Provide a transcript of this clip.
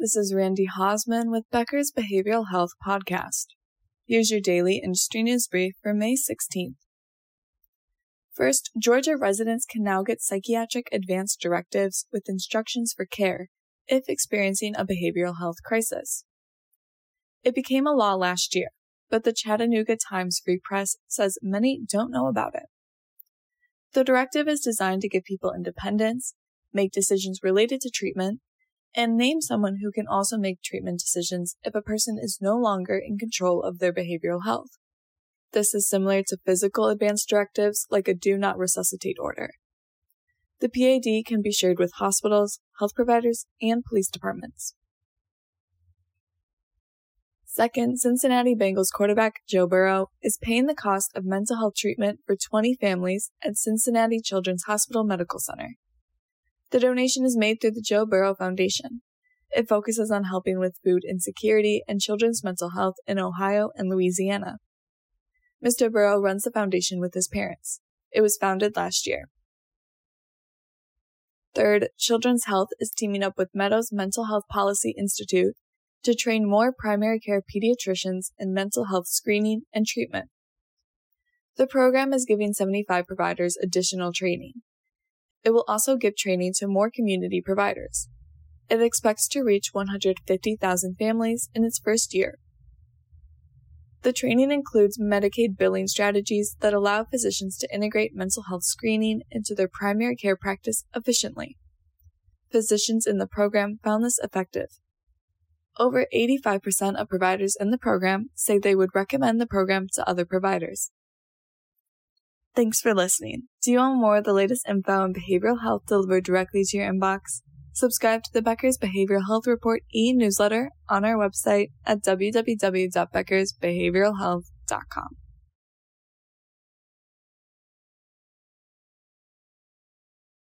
This is Randy Hausman with Becker's Behavioral Health Podcast. Here's your daily industry news brief for May 16th. First, Georgia residents can now get psychiatric advance directives with instructions for care if experiencing a behavioral health crisis. It became a law last year, but the Chattanooga Times Free Press says many don't know about it. The directive is designed to give people independence, make decisions related to treatment, and name someone who can also make treatment decisions if a person is no longer in control of their behavioral health. This is similar to physical advance directives like a do not resuscitate order. The PAD can be shared with hospitals, health providers, and police departments. Second, Cincinnati Bengals quarterback Joe Burrow is paying the cost of mental health treatment for 20 families at Cincinnati Children's Hospital Medical Center. The donation is made through the Joe Burrow Foundation. It focuses on helping with food insecurity and children's mental health in Ohio and Louisiana. Mr. Burrow runs the foundation with his parents. It was founded last year. Third, Children's Health is teaming up with Meadows Mental Health Policy Institute to train more primary care pediatricians in mental health screening and treatment. The program is giving 75 providers additional training. It will also give training to more community providers. It expects to reach 150,000 families in its first year. The training includes Medicaid billing strategies that allow physicians to integrate mental health screening into their primary care practice efficiently. Physicians in the program found this effective. Over 85% of providers in the program say they would recommend the program to other providers. Thanks for listening. Do you want more of the latest info on behavioral health delivered directly to your inbox? Subscribe to the Becker's Behavioral Health Report e newsletter on our website at www.beckersbehavioralhealth.com.